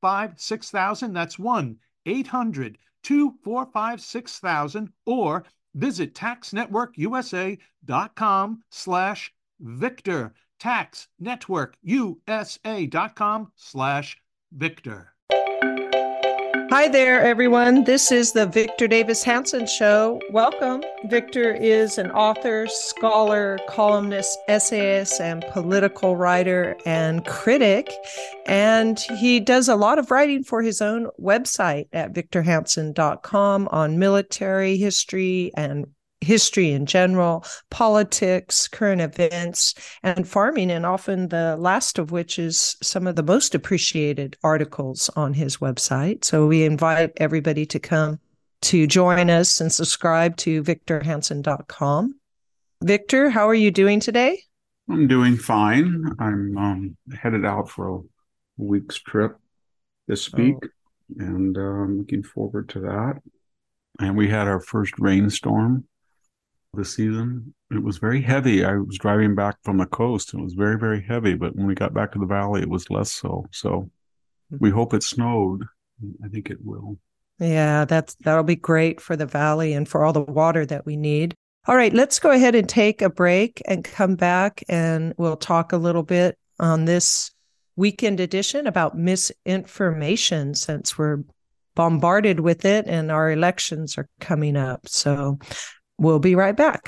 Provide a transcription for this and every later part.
245 6000. That's 1 800 245 6000 or visit taxnetworkusa.com slash victor taxnetworkusa.com slash victor Hi there, everyone. This is the Victor Davis Hanson Show. Welcome. Victor is an author, scholar, columnist, essayist, and political writer and critic. And he does a lot of writing for his own website at victorhanson.com on military history and history in general, politics, current events, and farming, and often the last of which is some of the most appreciated articles on his website. So we invite everybody to come to join us and subscribe to victorhanson.com. Victor, how are you doing today? I'm doing fine. I'm um, headed out for a week's trip this week, oh. and uh, I'm looking forward to that. And we had our first rainstorm this season. It was very heavy. I was driving back from the coast and it was very, very heavy. But when we got back to the valley, it was less so. So we mm-hmm. hope it snowed. I think it will. Yeah, that's that'll be great for the valley and for all the water that we need. All right, let's go ahead and take a break and come back and we'll talk a little bit on this weekend edition about misinformation since we're bombarded with it and our elections are coming up. So We'll be right back.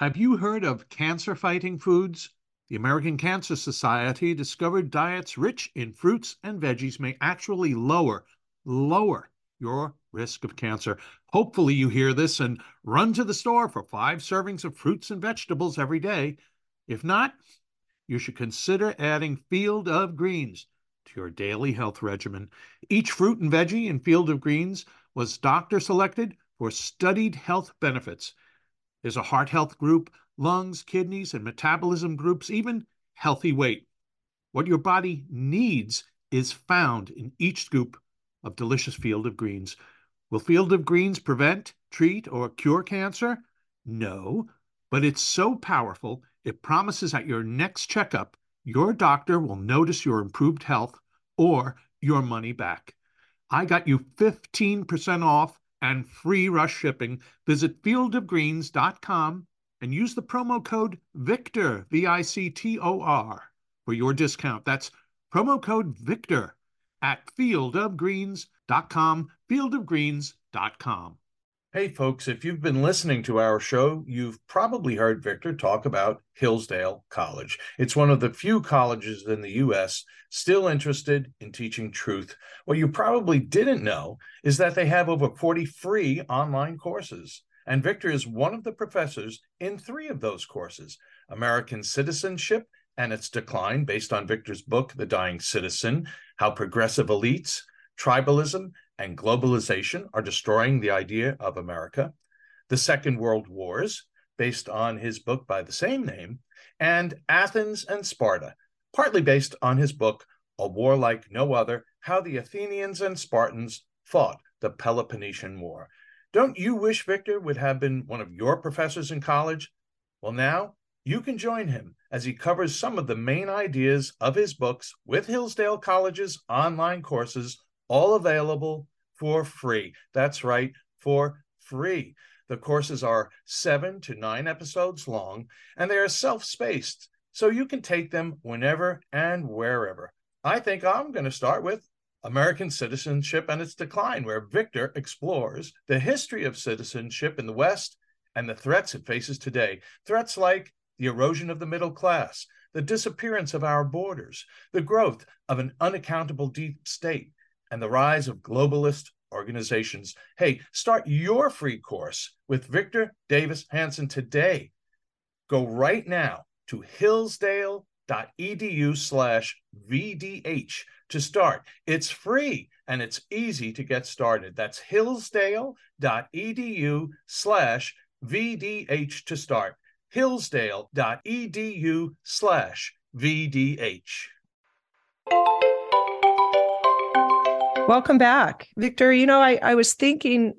Have you heard of cancer fighting foods? The American Cancer Society discovered diets rich in fruits and veggies may actually lower, lower your risk of cancer. Hopefully, you hear this and run to the store for five servings of fruits and vegetables every day. If not, you should consider adding Field of Greens to your daily health regimen. Each fruit and veggie in Field of Greens was doctor selected for studied health benefits. There's a heart health group, lungs, kidneys, and metabolism groups, even healthy weight. What your body needs is found in each scoop of delicious Field of Greens. Will Field of Greens prevent, treat, or cure cancer? No, but it's so powerful, it promises at your next checkup, your doctor will notice your improved health or your money back. I got you 15% off and free rush shipping. Visit fieldofgreens.com and use the promo code VICTOR, V I C T O R, for your discount. That's promo code VICTOR at fieldofgreens.com, fieldofgreens.com. Hey, folks, if you've been listening to our show, you've probably heard Victor talk about Hillsdale College. It's one of the few colleges in the U.S. still interested in teaching truth. What you probably didn't know is that they have over 40 free online courses. And Victor is one of the professors in three of those courses American Citizenship and Its Decline, based on Victor's book, The Dying Citizen How Progressive Elites, Tribalism, and globalization are destroying the idea of America, the Second World Wars, based on his book by the same name, and Athens and Sparta, partly based on his book, A War Like No Other How the Athenians and Spartans Fought the Peloponnesian War. Don't you wish Victor would have been one of your professors in college? Well, now you can join him as he covers some of the main ideas of his books with Hillsdale College's online courses all available for free. That's right, for free. The courses are seven to nine episodes long, and they are self spaced, so you can take them whenever and wherever. I think I'm going to start with American Citizenship and Its Decline, where Victor explores the history of citizenship in the West and the threats it faces today. Threats like the erosion of the middle class, the disappearance of our borders, the growth of an unaccountable deep state, and the rise of globalist organizations. Hey, start your free course with Victor Davis Hanson today. Go right now to hillsdale.edu slash VDH to start. It's free and it's easy to get started. That's hillsdale.edu slash VDH to start. hillsdale.edu slash VDH. Welcome back. Victor, you know, I, I was thinking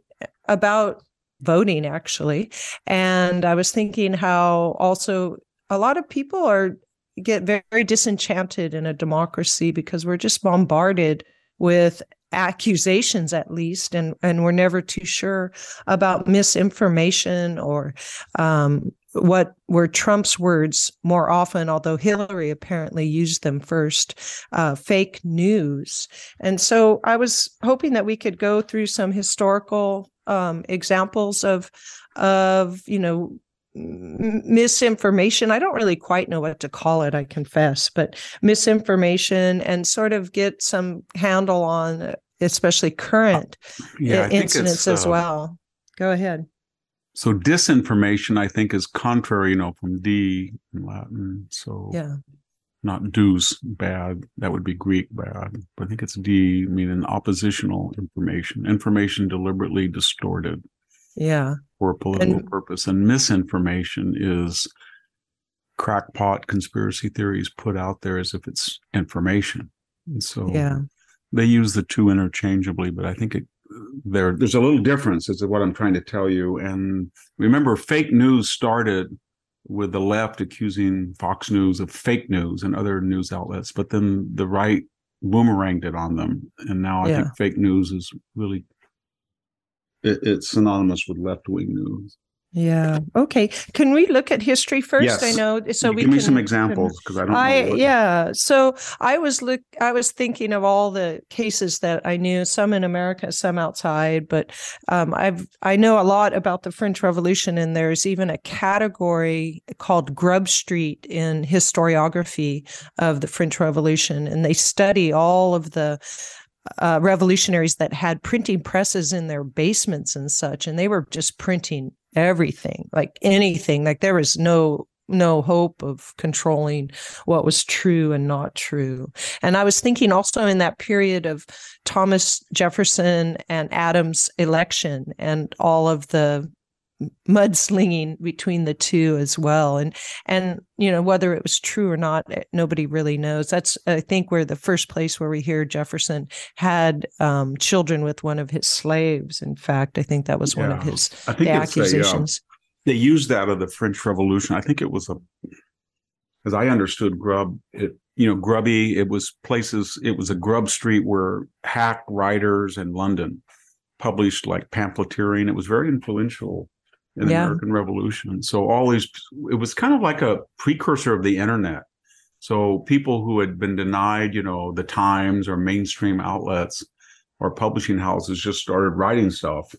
about voting actually, and I was thinking how also a lot of people are get very disenchanted in a democracy because we're just bombarded with accusations at least and and we're never too sure about misinformation or um, what were Trump's words more often, although Hillary apparently used them first, uh, fake news. And so I was hoping that we could go through some historical um, examples of of you know misinformation. I don't really quite know what to call it, I confess, but misinformation and sort of get some handle on especially current yeah, incidents as uh, well. Go ahead. So disinformation, I think, is contrary, you know, from D in Latin. So yeah, not dus bad. That would be Greek bad. But I think it's D, meaning oppositional information, information deliberately distorted. Yeah. For a political and, purpose. And misinformation is crackpot conspiracy theories put out there as if it's information. And so yeah. they use the two interchangeably, but I think it there there's a little difference is what i'm trying to tell you. And remember fake news started with the left accusing fox news of fake news and other news outlets but then the right boomeranged it on them. And now i yeah. think fake news is really it, it's synonymous with left-wing news yeah. Okay. Can we look at history first? Yes. I know. So Give we me can, some examples because I don't. I yeah. So I was look. I was thinking of all the cases that I knew, some in America, some outside. But um, I've I know a lot about the French Revolution, and there's even a category called Grub Street in historiography of the French Revolution, and they study all of the uh, revolutionaries that had printing presses in their basements and such, and they were just printing everything, like anything. Like there was no no hope of controlling what was true and not true. And I was thinking also in that period of Thomas Jefferson and Adams election and all of the mudslinging between the two as well. And and you know whether it was true or not nobody really knows. That's i think where the first place where we hear jefferson had um, children with one of his slaves. In fact i think that was yeah. one of his accusations a, uh, they used that of the french revolution. I think it was a as i understood grub it you know grubby it was places it was a grub street where hack writers in london published like pamphleteering. It was very influential in the yeah. American Revolution. So all these, it was kind of like a precursor of the internet. So people who had been denied, you know, the Times or mainstream outlets or publishing houses just started writing stuff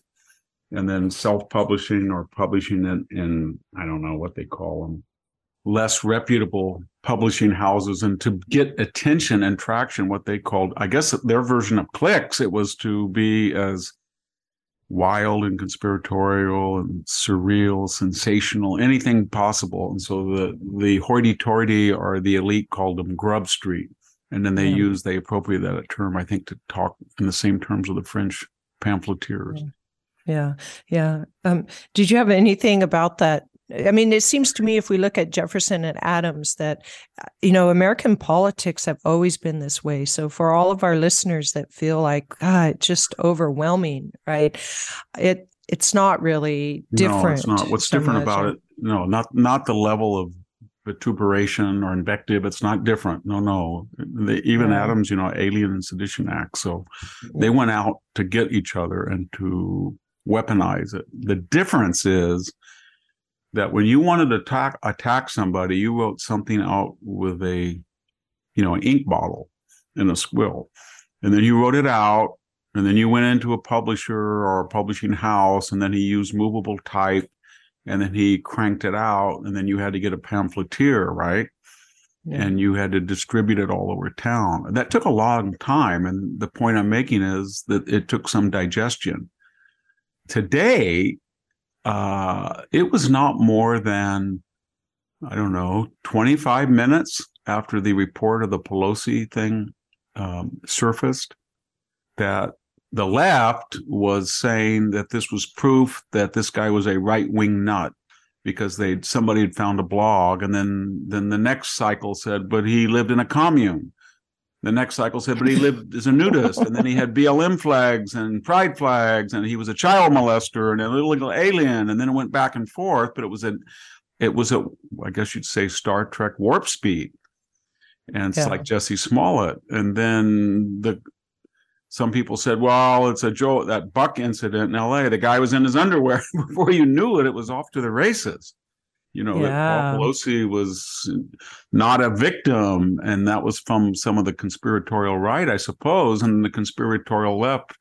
and then self-publishing or publishing it in, I don't know what they call them, less reputable publishing houses and to get attention and traction, what they called, I guess their version of clicks, it was to be as wild and conspiratorial and surreal, sensational, anything possible. And so the the hoity-toity or the elite called them Grub Street, and then they yeah. used they appropriated that term, I think, to talk in the same terms of the French pamphleteers. Yeah, yeah. Um, did you have anything about that I mean, it seems to me if we look at Jefferson and Adams that, you know, American politics have always been this way. So for all of our listeners that feel like, ah, it's just overwhelming, right? It it's not really different. No, it's not. What's different about it? No, not not the level of vituperation or invective. It's not different. No, no. The, even yeah. Adams, you know, Alien and Sedition Act. So they went out to get each other and to weaponize it. The difference is that when you wanted to attack attack somebody, you wrote something out with a, you know, an ink bottle, and a squill. And then you wrote it out, and then you went into a publisher or a publishing house, and then he used movable type, and then he cranked it out, and then you had to get a pamphleteer, right? Yeah. And you had to distribute it all over town. That took a long time. And the point I'm making is that it took some digestion. Today, uh, it was not more than, I don't know, 25 minutes after the report of the Pelosi thing um, surfaced that the left was saying that this was proof that this guy was a right wing nut because they somebody had found a blog and then then the next cycle said but he lived in a commune the next cycle said but he lived as a nudist and then he had blm flags and pride flags and he was a child molester and an illegal alien and then it went back and forth but it was a it was a i guess you'd say star trek warp speed and it's yeah. like Jussie Smollett. And then the some people said, "Well, it's a Joe that Buck incident in L.A. The guy was in his underwear before you knew it. It was off to the races." You know, yeah. Paul Pelosi was not a victim, and that was from some of the conspiratorial right, I suppose, and the conspiratorial left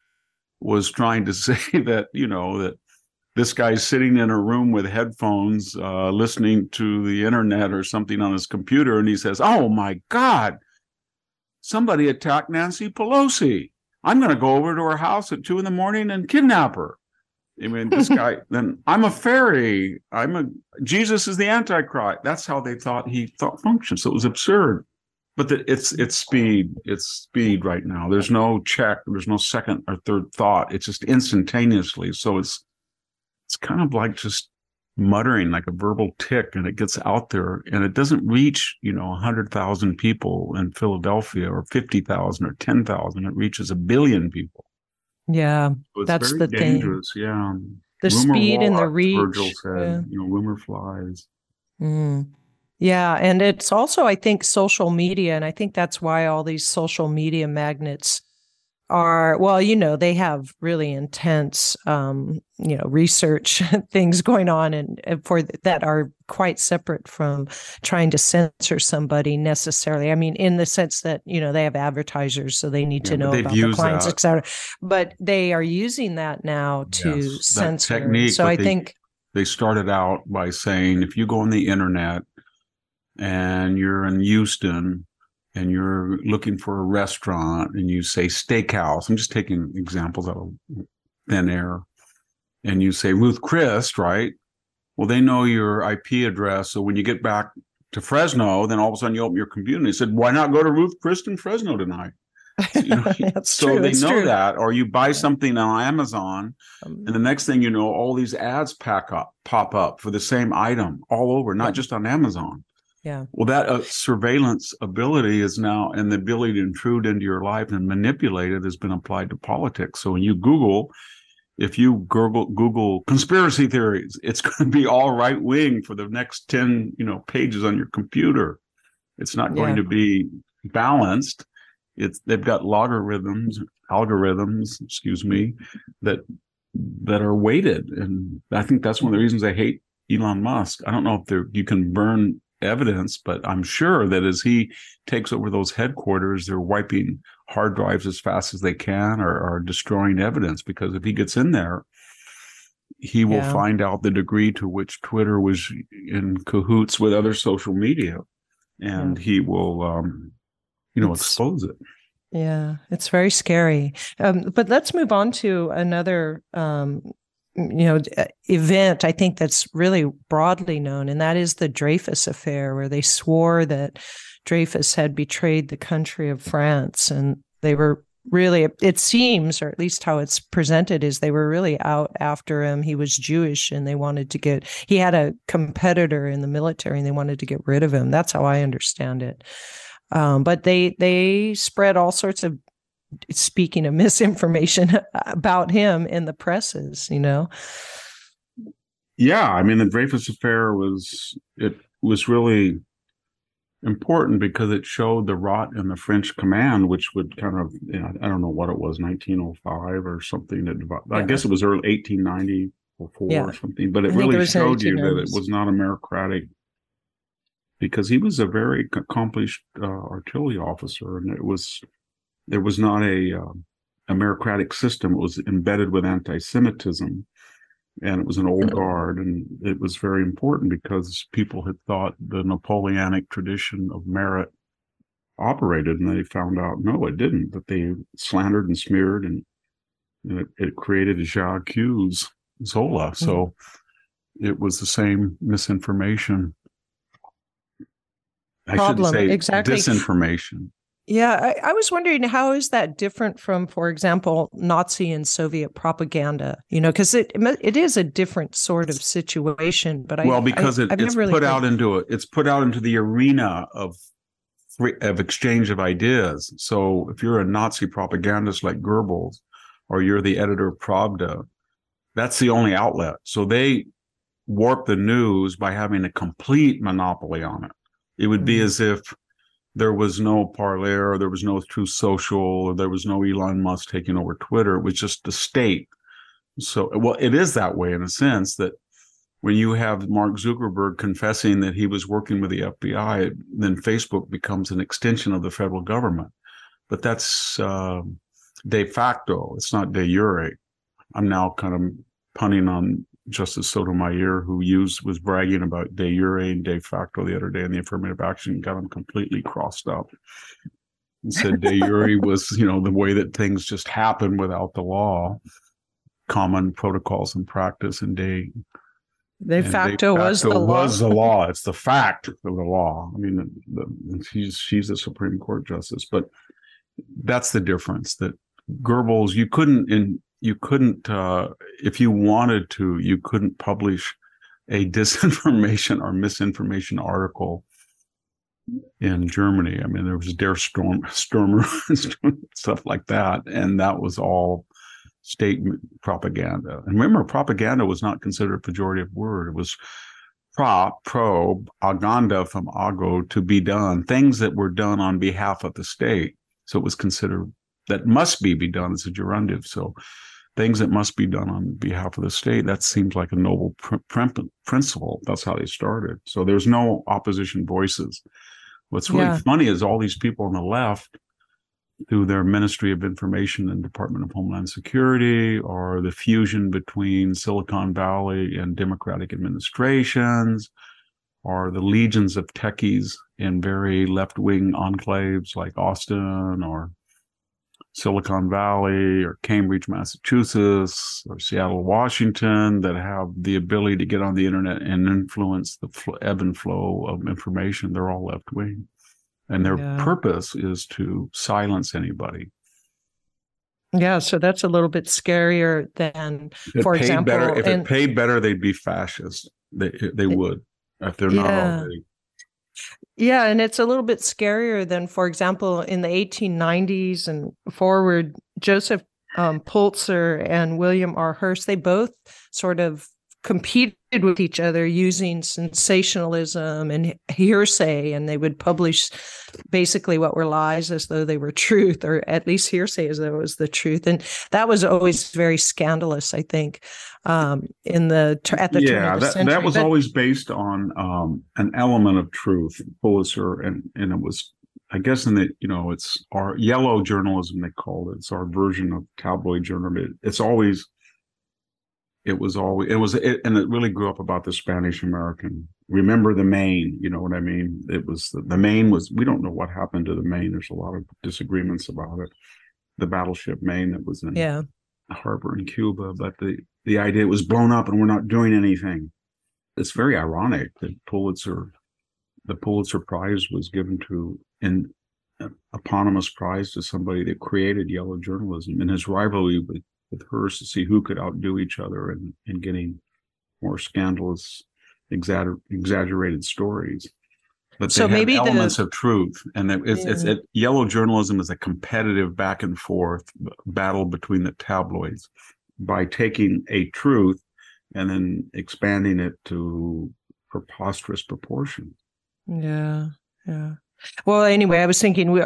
was trying to say that you know that this guy's sitting in a room with headphones, uh, listening to the internet or something on his computer, and he says, "Oh my God, somebody attacked Nancy Pelosi." I'm going to go over to her house at two in the morning and kidnap her. I mean, this guy, then I'm a fairy. I'm a Jesus is the Antichrist. That's how they thought he thought functioned. So it was absurd. But the, it's it's speed. It's speed right now. There's no check. There's no second or third thought. It's just instantaneously. So it's it's kind of like just muttering like a verbal tick and it gets out there and it doesn't reach you know 100,000 people in Philadelphia or 50,000 or 10,000 it reaches a billion people yeah so that's the dangerous thing. yeah the rumor speed and the reach Virgil said yeah. you know rumor flies mm. yeah and it's also i think social media and i think that's why all these social media magnets are well you know they have really intense um, you know research things going on and, and, for that are quite separate from trying to censor somebody necessarily. I mean in the sense that you know they have advertisers so they need yeah, to know about the clients etc but they are using that now to yes, censor. technique, so i they, think they started out by saying if you go on the internet and you're in houston and you're looking for a restaurant and you say steakhouse, I'm just taking examples out of thin air, and you say Ruth Chris, right? Well, they know your IP address. So when you get back to Fresno, then all of a sudden you open your computer and they said, why not go to Ruth Chris in Fresno tonight? You know, so true, they know true. that, or you buy something on Amazon, um, and the next thing you know, all these ads pack up, pop up for the same item all over, not yeah. just on Amazon. Yeah. Well, that uh, surveillance ability is now, and the ability to intrude into your life and manipulate it has been applied to politics. So when you Google, if you Google Google conspiracy theories, it's going to be all right wing for the next ten, you know, pages on your computer. It's not going yeah. to be balanced. It's they've got logarithms, algorithms, excuse me, that that are weighted, and I think that's one of the reasons I hate Elon Musk. I don't know if there you can burn evidence, but I'm sure that as he takes over those headquarters, they're wiping hard drives as fast as they can or, or destroying evidence because if he gets in there, he will yeah. find out the degree to which Twitter was in cahoots with other social media and yeah. he will, um, you know, it's, expose it. Yeah, it's very scary. Um, but let's move on to another um, you know uh, event i think that's really broadly known and that is the dreyfus affair where they swore that dreyfus had betrayed the country of france and they were really it seems or at least how it's presented is they were really out after him. He was jewish and they wanted to get he had a competitor in the military and they wanted to get rid of him. That's how i understand it. Um, but they they spread all sorts of speaking of misinformation about him in the presses, you know? Yeah. I mean, the Dreyfus affair was, it was really important because it showed the rot in the French command, which would kind of, you know, I don't know what it was, 1905 or something. That, yeah. I guess it was early 1890 or four yeah. or something, but it really it showed you that it was not a meritocratic because he was a very accomplished uh, artillery officer and it was there was not a uh, a meritocratic system. It was embedded with anti-Semitism, and it was an old guard, and it was very important because people had thought the Napoleonic tradition of merit operated, and they found out no, it didn't. That they slandered and smeared, and, and it, it, created a Jacques Zola. So mm-hmm. it was the same misinformation. I Problem. should say exactly. disinformation. Yeah, I, I, was wondering how is that different from, for example, Nazi and Soviet propaganda? You know, because it it is a different sort of situation. But I well, because I, it, it's really put out into it, it's put out into the arena of of exchange of ideas. So if you're a Nazi propagandist like Goebbels, or you're the editor of Pravda, that's the only outlet. So they warp the news by having a complete monopoly on it. It would be mm-hmm. as if there was no Parler, or there was no Truth Social, or there was no Elon Musk taking over Twitter. It was just the state. So, well, it is that way in a sense that when you have Mark Zuckerberg confessing that he was working with the FBI, then Facebook becomes an extension of the federal government. But that's uh, de facto. It's not de jure. I'm now kind of punning on Justice Sotomayor, who used was bragging about de jure and de facto the other day in the affirmative action, got him completely crossed up. And said de jure was, you know, the way that things just happen without the law, common protocols and practice, and de De facto, de facto was the law. The law. It's the fact of the law. I mean, the, the, she's she's a Supreme Court justice, but that's the difference. That Goebbels, you couldn't in you couldn't uh, if you wanted to you couldn't publish a disinformation or misinformation article in Germany. I mean, there was Der Storm, Stormer, stuff like that, and that was all state propaganda. And remember, propaganda was not considered a pejorative word; it was pro, probe, aganda from ago to be done, things that were done on behalf of the state. So it was considered that must be be done as a gerundive. So things that must be done on behalf of the state. That seems like a noble pr- pr- principle. That's how they started. So there's no opposition voices. What's really yeah. funny is all these people on the left, through their Ministry of Information and Department of Homeland Security, or the fusion between Silicon Valley and Democratic administrations, or the legions of techies in very left wing enclaves like Austin or Silicon Valley or Cambridge, Massachusetts or Seattle, Washington that have the ability to get on the internet and influence the fl- ebb and flow of information. They're all left wing. And their yeah. purpose is to silence anybody. Yeah, so that's a little bit scarier than, for example, better, if and, it paid better, they'd be fascist. They they would if they're not yeah. already. Yeah, and it's a little bit scarier than, for example, in the 1890s and forward, Joseph um, Pulitzer and William R. Hearst, they both sort of competed with each other using sensationalism and hearsay and they would publish basically what were lies as though they were truth or at least hearsay as though it was the truth and that was always very scandalous i think um, in the at the yeah that, century. that was but, always based on um, an element of truth pulitzer and and it was I guess in the you know it's our yellow journalism they called it. It's our version of tabloid journalism. It's always it was always it was it, and it really grew up about the Spanish American. Remember the Maine, you know what I mean? It was the, the Maine was we don't know what happened to the Maine. There's a lot of disagreements about it. The battleship Maine that was in yeah. harbor in Cuba, but the the idea was blown up and we're not doing anything. It's very ironic that Pulitzer, the Pulitzer Prize was given to an eponymous prize to somebody that created yellow journalism and his rivalry with with Hearst to see who could outdo each other in, in getting more scandalous, exagger- exaggerated stories. But so maybe elements the, of truth, and it's, yeah. it's it, yellow journalism is a competitive back and forth battle between the tabloids by taking a truth and then expanding it to preposterous proportions. Yeah, yeah. Well, anyway, I was thinking we,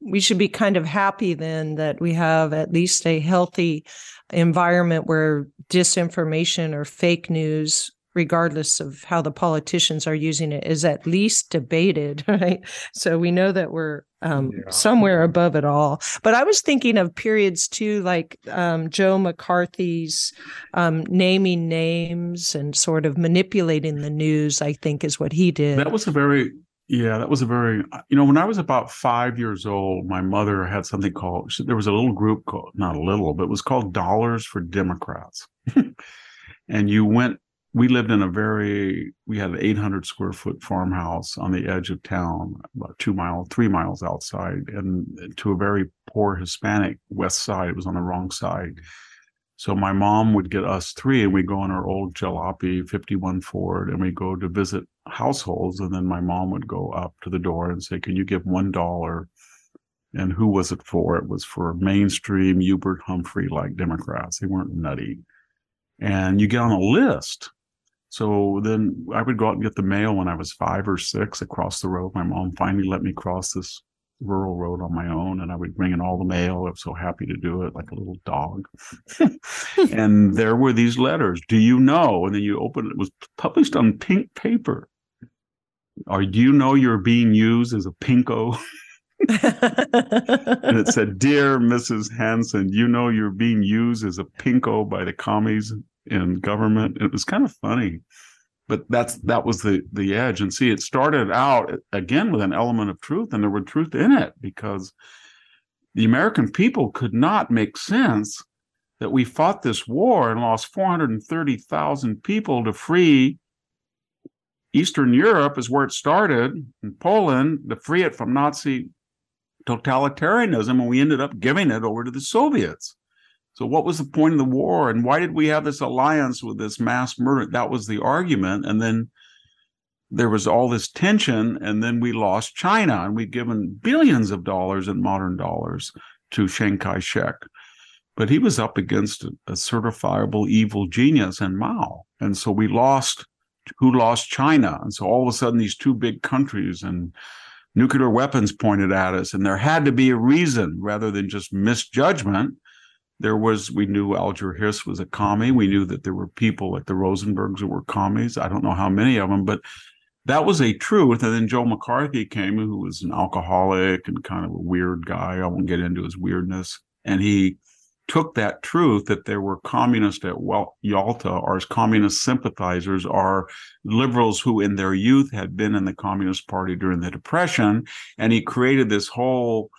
we should be kind of happy then that we have at least a healthy environment where disinformation or fake news regardless of how the politicians are using it, is at least debated, right? So we know that we're um, yeah. somewhere above it all. But I was thinking of periods too, like um, Joe McCarthy's um, naming names and sort of manipulating the news. I think is what he did. That was a very yeah, that was a very, uh, you know, when I was about five years old, my mother had something called, there was a little group called, not a little, but it was called Dollars for Democrats. and you went, we lived in a very, we had an 800 square foot farmhouse on the edge of town, about two miles, three miles outside, and to a very poor Hispanic west side. It was on the wrong side. So my mom would get us three, and we'd go in our old jalopy 51 Ford, and we'd go to visit households. And then my mom would go up to the door and say, "Can you give one dollar?" And who was it for? It was for mainstream Hubert Humphrey like Democrats. They weren't nutty. And you get on a list. So then I would go out and get the mail when I was five or six across the road. My mom finally let me cross this rural road on my own and I would bring in all the mail. I was so happy to do it like a little dog. and there were these letters. Do you know? And then you open it, it was published on pink paper. Or do you know you're being used as a pinko? and it said, Dear Mrs. Hanson, you know you're being used as a pinko by the commies in government. It was kind of funny but that's that was the the edge. And see it started out again with an element of truth and there was truth in it because the american people could not make sense that we fought this war and lost 430,000 people to free eastern europe is where it started in poland to free it from nazi totalitarianism and we ended up giving it over to the soviets so, what was the point of the war, and why did we have this alliance with this mass murder? That was the argument, and then there was all this tension, and then we lost China, and we'd given billions of dollars in modern dollars to Chiang Kai-shek, but he was up against a certifiable evil genius and Mao, and so we lost. Who lost China? And so all of a sudden, these two big countries and nuclear weapons pointed at us, and there had to be a reason rather than just misjudgment there was we knew Alger Hiss was a commie. We knew that there were people like the Rosenbergs who were commies. I don't know how many of them, but that was a truth. And then Joe McCarthy came, who was an alcoholic and kind of a weird guy. I won't get into his weirdness. And he took that truth that there were communists at Yalta, or as communist sympathizers, are liberals who in their youth had been in the Communist Party during the Depression. And he created this whole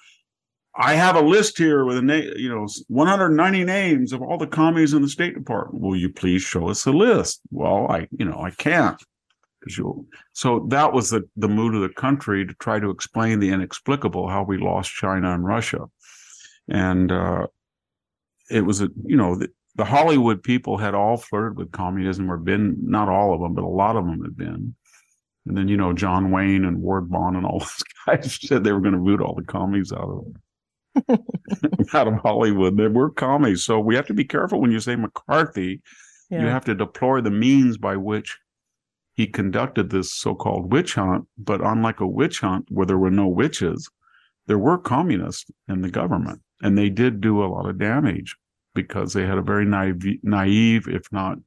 I have a list here with a name, you know, 190 names of all the commies in the State Department. Will you please show us a list? Well, I, you know, I can't. because you. So that was the, the mood of the country to try to explain the inexplicable, how we lost China and Russia. And uh, it was a, you know, the, the Hollywood people had all flirted with communism or been, not all of them, but a lot of them had been. And then, you know, John Wayne and Ward Bond and all those guys said they were going to root all the commies out of them. out of Hollywood. Were commies. So we have to be careful when you say McCarthy. Yeah. You have to deplore the means by which he conducted this so-called witch hunt. But unlike a witch hunt where there were no witches, there were communists in the government, and they did do a lot of damage because they had a very naive, naive if not,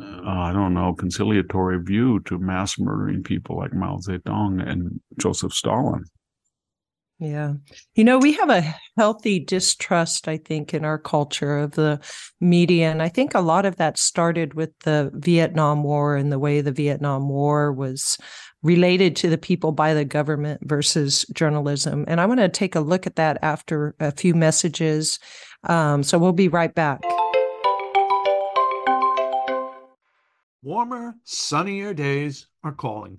uh, I don't know, conciliatory view to mass murdering people like Mao Zedong and Joseph Stalin. Yeah. You know, we have a healthy distrust, I think, in our culture of the media. And I think a lot of that started with the Vietnam War and the way the Vietnam War was related to the people by the government versus journalism. And I want to take a look at that after a few messages. Um, so we'll be right back. Warmer, sunnier days are calling.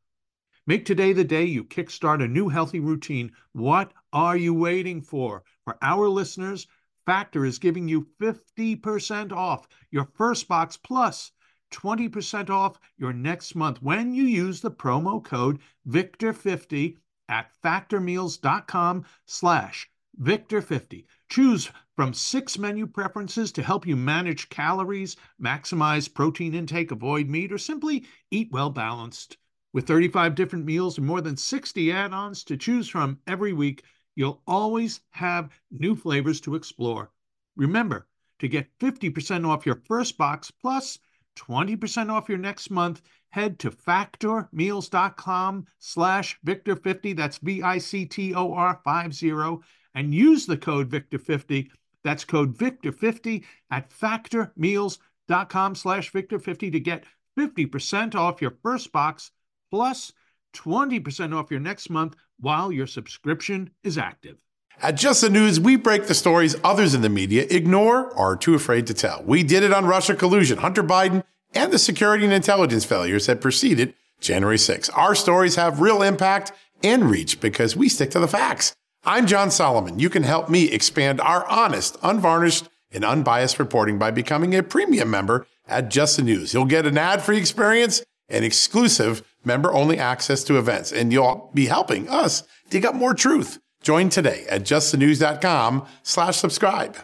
Make today the day you kickstart a new healthy routine. What are you waiting for? For our listeners, Factor is giving you 50% off your first box plus 20% off your next month when you use the promo code VICTOR50 at factormeals.com slash Victor50. Choose from six menu preferences to help you manage calories, maximize protein intake, avoid meat, or simply eat well balanced. With 35 different meals and more than 60 add ons to choose from every week, you'll always have new flavors to explore. Remember to get 50% off your first box plus 20% off your next month. Head to factormeals.com slash Victor50. That's V I C T O R 50 and use the code Victor50. That's code Victor50 at factormeals.com slash Victor50 to get 50% off your first box plus 20% off your next month while your subscription is active. At Just the News, we break the stories others in the media ignore or are too afraid to tell. We did it on Russia collusion, Hunter Biden, and the security and intelligence failures that preceded January 6. Our stories have real impact and reach because we stick to the facts. I'm John Solomon. You can help me expand our honest, unvarnished, and unbiased reporting by becoming a premium member at Just the News. You'll get an ad-free experience and exclusive member-only access to events, and you'll be helping us dig up more truth. Join today at justthenews.com slash subscribe.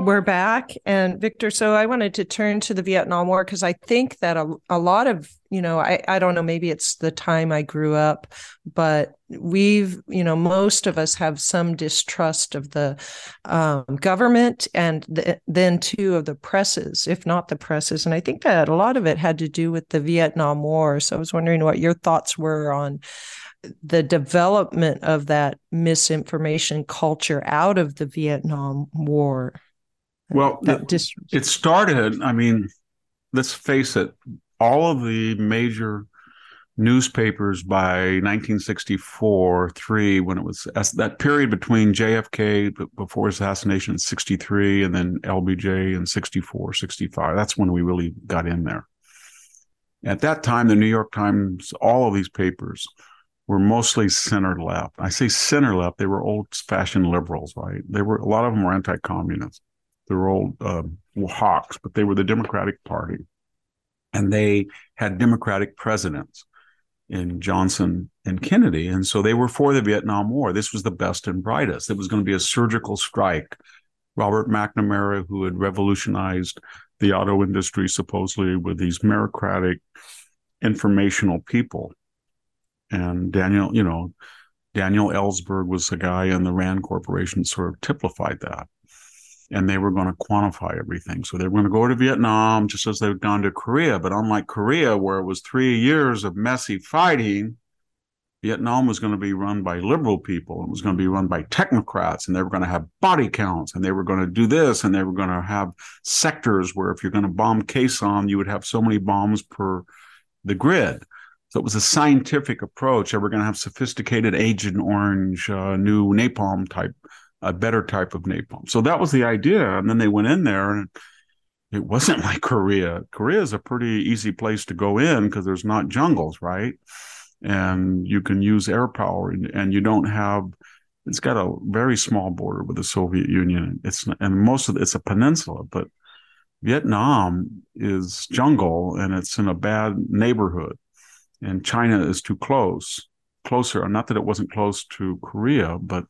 We're back. And Victor, so I wanted to turn to the Vietnam War because I think that a, a lot of, you know, I, I don't know, maybe it's the time I grew up, but we've, you know, most of us have some distrust of the um, government and the, then too of the presses, if not the presses. And I think that a lot of it had to do with the Vietnam War. So I was wondering what your thoughts were on the development of that misinformation culture out of the Vietnam War. Well, it, it started, I mean, let's face it, all of the major newspapers by 1964 3 when it was that period between jfk before his assassination in 63 and then lbj in 64 65 that's when we really got in there. At that time the new york times all of these papers were mostly center left. I say center left they were old fashioned liberals right? They were a lot of them were anti-communist they were old uh, hawks, but they were the Democratic Party. And they had Democratic presidents in Johnson and Kennedy. And so they were for the Vietnam War. This was the best and brightest. It was going to be a surgical strike. Robert McNamara, who had revolutionized the auto industry supposedly with these meritocratic informational people. And Daniel, you know, Daniel Ellsberg was the guy in the Rand Corporation sort of typified that and they were going to quantify everything. So they were going to go to Vietnam just as they'd gone to Korea. But unlike Korea, where it was three years of messy fighting, Vietnam was going to be run by liberal people. It was going to be run by technocrats, and they were going to have body counts, and they were going to do this, and they were going to have sectors where if you're going to bomb Sanh, you would have so many bombs per the grid. So it was a scientific approach. They were going to have sophisticated Agent Orange, uh, new napalm type a better type of napalm. So that was the idea. And then they went in there and it wasn't like Korea. Korea is a pretty easy place to go in because there's not jungles, right? And you can use air power and, and you don't have it's got a very small border with the Soviet Union. It's and most of it's a peninsula, but Vietnam is jungle and it's in a bad neighborhood. And China is too close, closer. Not that it wasn't close to Korea, but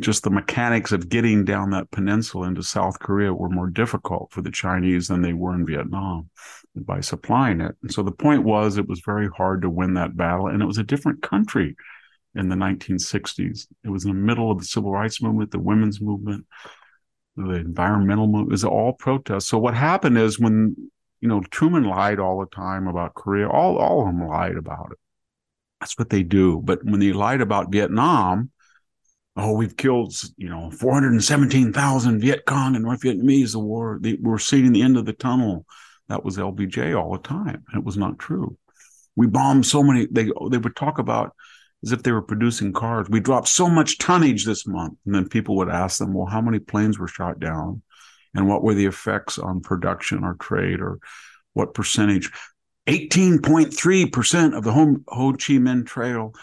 just the mechanics of getting down that peninsula into South Korea were more difficult for the Chinese than they were in Vietnam by supplying it. And so the point was it was very hard to win that battle. And it was a different country in the 1960s. It was in the middle of the civil rights movement, the women's movement, the environmental movement, it was all protests. So what happened is when, you know, Truman lied all the time about Korea, all, all of them lied about it. That's what they do. But when they lied about Vietnam, oh, we've killed, you know, 417,000 Viet Cong and North Vietnamese. The war, the, we're seeing the end of the tunnel. That was LBJ all the time. And It was not true. We bombed so many. They they would talk about as if they were producing cars. We dropped so much tonnage this month, and then people would ask them, well, how many planes were shot down, and what were the effects on production or trade, or what percentage? 18.3% of the Ho, Chi Minh Trail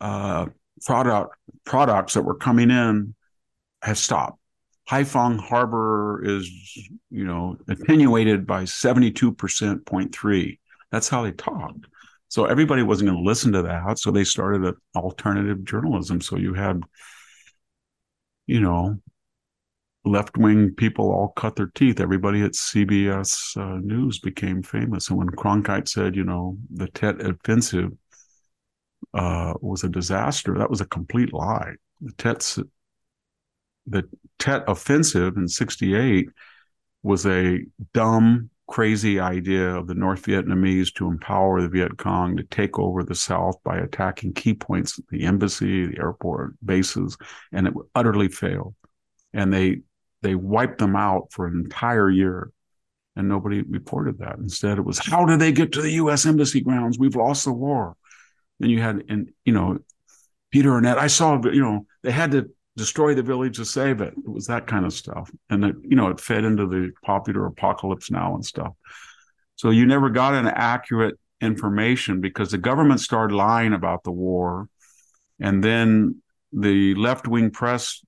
uh, product products that were coming in have stopped. Haiphong Harbor is, you know, attenuated by 72%.3. That's how they talked. So everybody wasn't going to listen to that. So they started an alternative journalism. So you had, you know, left wing people all cut their teeth. Everybody at CBS uh, News became famous. And when Cronkite said, you know, the Tet offensive uh, was a disaster, that was a complete lie. The Tet's the Tet offensive in 68 was a dumb, crazy idea of the North Vietnamese to empower the Viet Cong to take over the South by attacking key points, the embassy, the airport, bases, and it utterly failed. And they they wiped them out for an entire year. And nobody reported that. Instead, it was how did they get to the US embassy grounds? We've lost the war. And you had and you know, Peter Arnett, I saw, you know, they had to destroy the village to save it. It was that kind of stuff. And it, you know, it fed into the popular apocalypse now and stuff. So you never got an accurate information because the government started lying about the war. And then the left wing press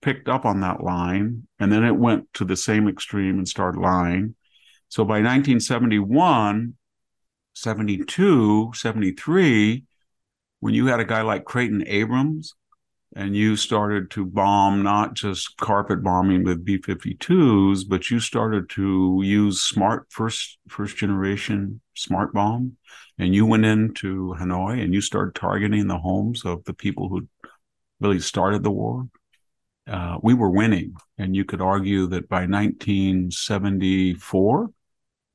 picked up on that line. And then it went to the same extreme and started lying. So by 1971, 72, 73, when you had a guy like Creighton Abrams and you started to bomb not just carpet bombing with B-52s, but you started to use smart first first generation smart bomb, and you went into Hanoi and you started targeting the homes of the people who really started the war. Uh, we were winning, and you could argue that by 1974,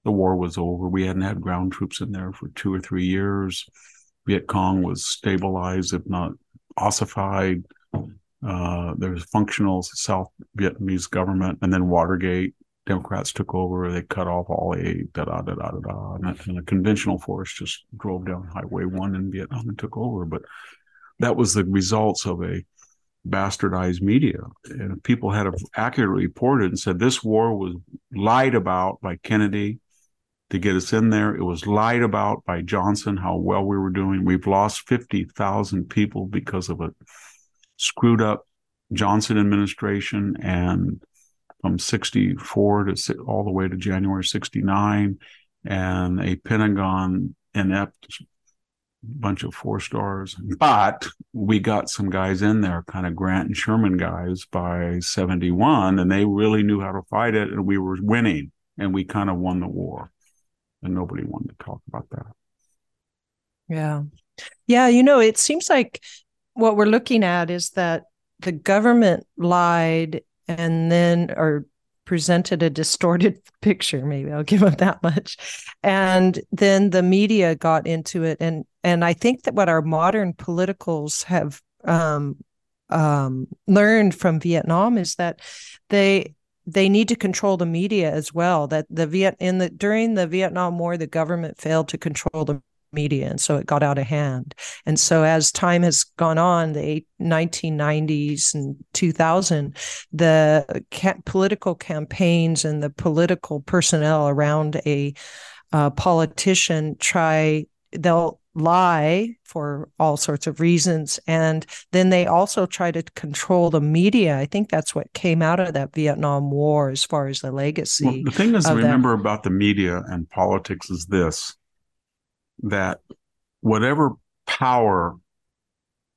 the war was over. We hadn't had ground troops in there for two or three years. Viet Cong was stabilized, if not ossified. Uh, there was functional South Vietnamese government, and then Watergate. Democrats took over. They cut off all aid, da da da da da da, and, and the conventional force just drove down Highway One in Vietnam and took over. But that was the results of a bastardized media. And people had accurately reported and said this war was lied about by Kennedy to get us in there. It was lied about by Johnson, how well we were doing. We've lost 50,000 people because of a screwed up Johnson administration and from 64 to all the way to January 69 and a Pentagon inept bunch of four stars. But we got some guys in there, kind of Grant and Sherman guys by 71, and they really knew how to fight it, and we were winning, and we kind of won the war and nobody wanted to talk about that. Yeah. Yeah. You know, it seems like what we're looking at is that the government lied and then, or presented a distorted picture maybe i'll give them that much and then the media got into it and and i think that what our modern politicals have um, um, learned from vietnam is that they they need to control the media as well. That the Viet in the during the Vietnam War, the government failed to control the media, and so it got out of hand. And so as time has gone on, the 1990s and 2000, the ca- political campaigns and the political personnel around a uh, politician try they'll lie for all sorts of reasons. And then they also try to control the media. I think that's what came out of that Vietnam War as far as the legacy. Well, the thing is to remember about the media and politics is this that whatever power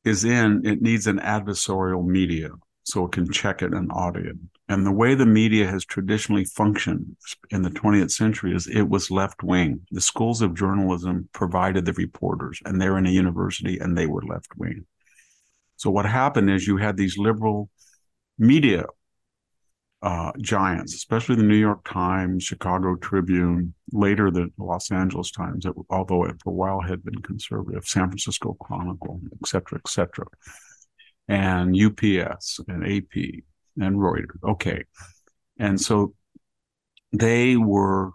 is in, it needs an adversarial media so it can check it and audit it. And the way the media has traditionally functioned in the 20th century is it was left wing. The schools of journalism provided the reporters, and they're in a university and they were left wing. So what happened is you had these liberal media uh, giants, especially the New York Times, Chicago Tribune, later the Los Angeles Times, although it for a while had been conservative, San Francisco Chronicle, et cetera, et cetera, and UPS and AP and Reuters. Okay. And so they were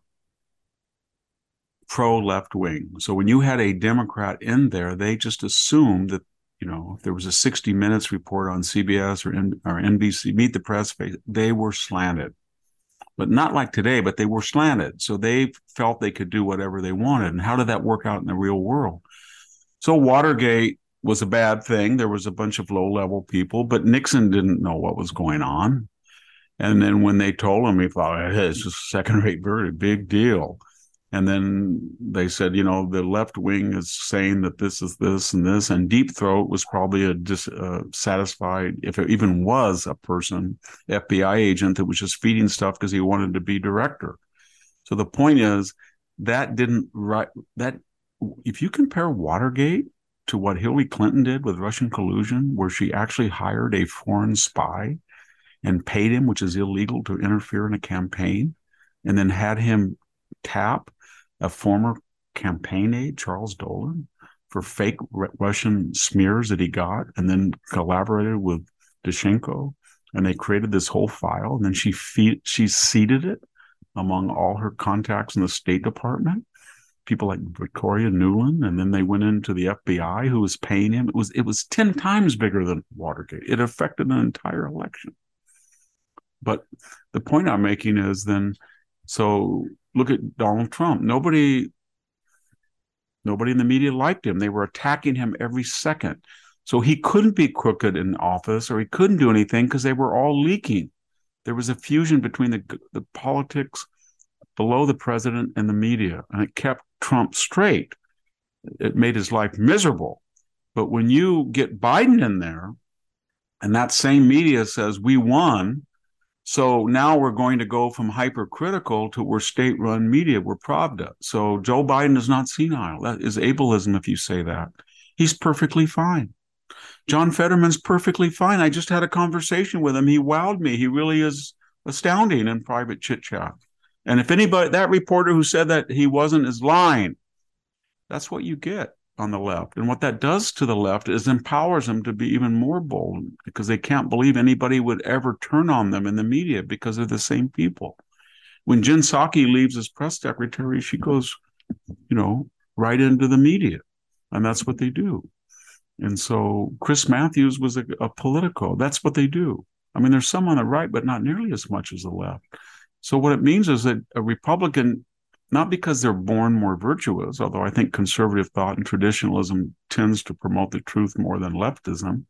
pro left wing. So when you had a Democrat in there, they just assumed that, you know, if there was a 60 Minutes report on CBS or, N- or NBC, Meet the Press, they were slanted. But not like today, but they were slanted. So they felt they could do whatever they wanted. And how did that work out in the real world? So Watergate was a bad thing. There was a bunch of low level people, but Nixon didn't know what was going on. And then when they told him, he thought, hey, it's just a second rate verdict, big deal. And then they said, you know, the left wing is saying that this is this and this, and Deep Throat was probably a dissatisfied, uh, if it even was a person, FBI agent that was just feeding stuff because he wanted to be director. So the point is that didn't right that if you compare Watergate to what Hillary Clinton did with Russian collusion, where she actually hired a foreign spy and paid him, which is illegal to interfere in a campaign, and then had him tap a former campaign aide, Charles Dolan, for fake Russian smears that he got, and then collaborated with Danchenko, and they created this whole file. And then she feed, she seeded it among all her contacts in the State Department, people like Victoria Nuland, and then they went into the FBI, who was paying him. It was it was ten times bigger than Watergate. It affected an entire election. But the point I'm making is then, so look at Donald Trump. Nobody, nobody in the media liked him. They were attacking him every second. So he couldn't be crooked in office or he couldn't do anything because they were all leaking. There was a fusion between the, the politics below the president and the media, and it kept Trump straight. It made his life miserable. But when you get Biden in there, and that same media says, we won, so now we're going to go from hypercritical to we're state run media, we're Pravda. So Joe Biden is not senile. That is ableism if you say that. He's perfectly fine. John Fetterman's perfectly fine. I just had a conversation with him. He wowed me. He really is astounding in private chit chat. And if anybody, that reporter who said that he wasn't is lying, that's what you get on the left. And what that does to the left is empowers them to be even more bold because they can't believe anybody would ever turn on them in the media because they're the same people. When Jen Psaki leaves as press secretary, she goes, you know, right into the media. And that's what they do. And so Chris Matthews was a, a Politico. That's what they do. I mean, there's some on the right, but not nearly as much as the left. So what it means is that a Republican not because they're born more virtuous, although I think conservative thought and traditionalism tends to promote the truth more than leftism,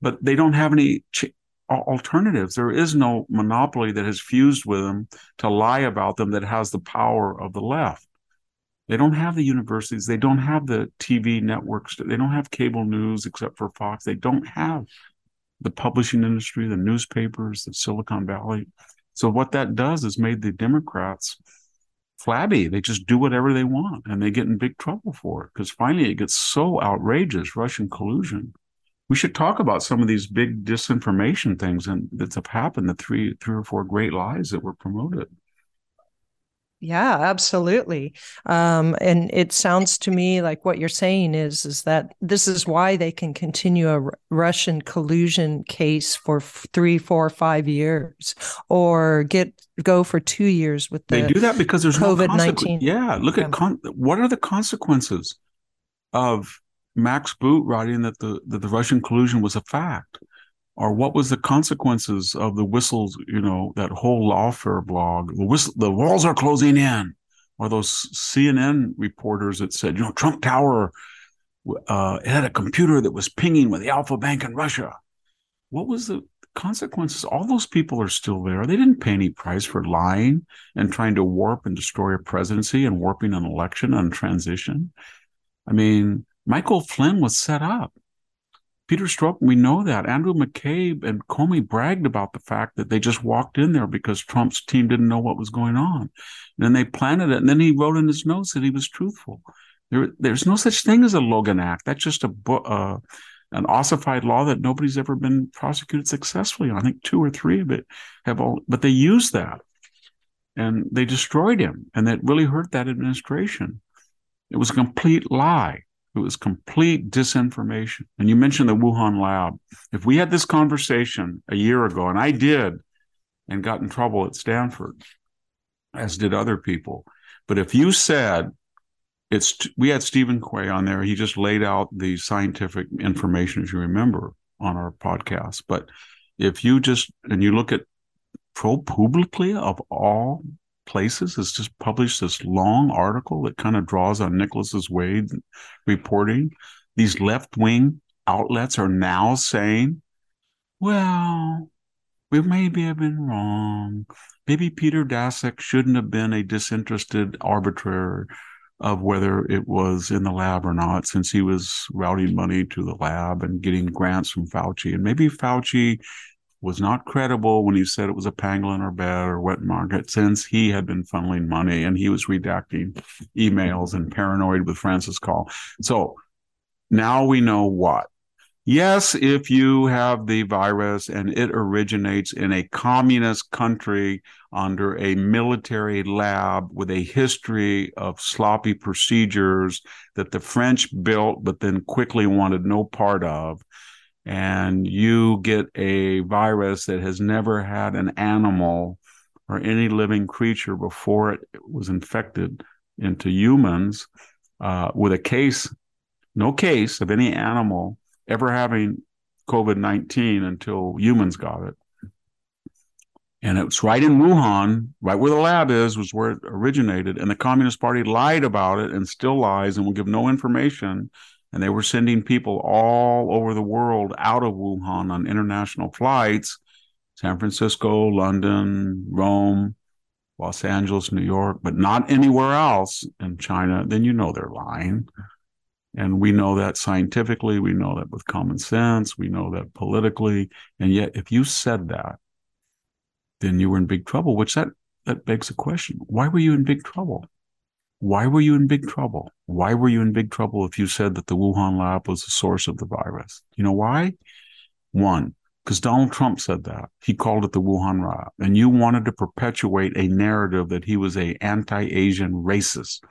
but they don't have any ch- alternatives. There is no monopoly that has fused with them to lie about them that has the power of the left. They don't have the universities. They don't have the TV networks. They don't have cable news except for Fox. They don't have the publishing industry, the newspapers, the Silicon Valley. So what that does is made the Democrats flabby. They just do whatever they want and they get in big trouble for it because finally it gets so outrageous Russian collusion. We should talk about some of these big disinformation things and that have happened, the three three or four great lies that were promoted. Yeah, absolutely. Um, and it sounds to me like what you're saying is is that this is why they can continue a R- Russian collusion case for f- three, four, five years, or get go for two years with the they do that because there's COVID no nineteen. Yeah, look at con- what are the consequences of Max Boot writing that the that the Russian collusion was a fact or what was the consequences of the whistles you know that whole lawfare blog? The whistle the walls are closing in or those cnn reporters that said you know trump tower uh, had a computer that was pinging with the Alfa bank in russia. What was the consequences? All those people are still there. They didn't pay any price for lying and trying to warp and destroy a presidency and warping an election and transition. I mean michael flynn was set up Peter Strzok, we know that. Andrew McCabe and Comey bragged about the fact that they just walked in there because Trump's team didn't know what was going on. And then they planted it. And then he wrote in his notes that he was truthful. There, there's no such thing as a Logan Act. That's just a uh, an ossified law that nobody's ever been prosecuted successfully. I think two or three of it have all, but they used that and they destroyed him. And that really hurt that administration. It was a complete lie. It was complete disinformation. And you mentioned the Wuhan lab. If we had this conversation a year ago, and I did, and got in trouble at Stanford, as did other people, but if you said it's, we had Steven Quay on there, he just laid out the scientific information, as you remember, on our podcast. But if you just, and you look at ProPublica of all places has just published this long article that kind of draws on Nicholas's Wade reporting. These left wing outlets are now saying, well, we maybe have been wrong. Maybe Peter Daszak shouldn't have been a disinterested arbiter of whether it was in the lab or not, since he was routing money to the lab and getting grants from Fauci. And maybe Fauci was not credible when he said it was a pangolin or bat or wet market, since he had been funneling money and he was redacting emails and paranoid with Francis Call. So now we know what Yes, if you have the virus and it originates in a communist country under a military lab with a history of sloppy procedures that the French built but then quickly wanted no part of, and you get a virus that has never had an animal or any living creature before it was infected into humans uh, with a case, no case of any animal ever having COVID 19 until humans got it. And it's right in Wuhan, right where the lab is, was where it originated. And the Communist Party lied about it and still lies and will give no information. And they were sending people all over the world out of Wuhan on international flights San Francisco, London, Rome, Los Angeles, New York, but not anywhere else in China. Then you know they're lying. And we know that scientifically, we know that with common sense, we know that politically. And yet, if you said that, then you were in big trouble, which that, that begs the question why were you in big trouble? Why were you in big trouble? Why were you in big trouble if you said that the Wuhan lab was the source of the virus? You know why? One, because Donald Trump said that. He called it the Wuhan lab. And you wanted to perpetuate a narrative that he was a anti-Asian racist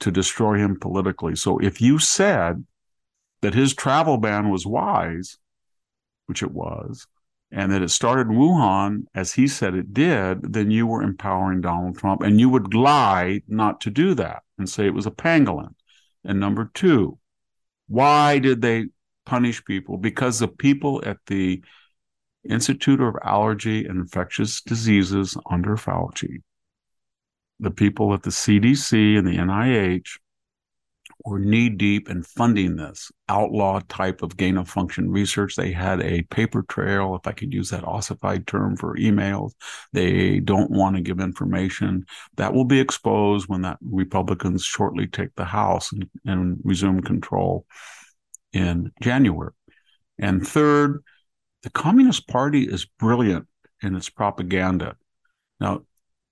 to destroy him politically. So if you said that his travel ban was wise, which it was, and that it started Wuhan as he said it did, then you were empowering Donald Trump and you would lie not to do that and say it was a pangolin. And number two, why did they punish people? Because the people at the Institute of Allergy and Infectious Diseases under Fauci the people at the CDC and the NIH were knee deep in funding this outlaw type of gain of function research. They had a paper trail, if I could use that ossified term for emails. They don't want to give information that will be exposed when that Republicans shortly take the House and, and resume control in January. And third, the Communist Party is brilliant in its propaganda. Now,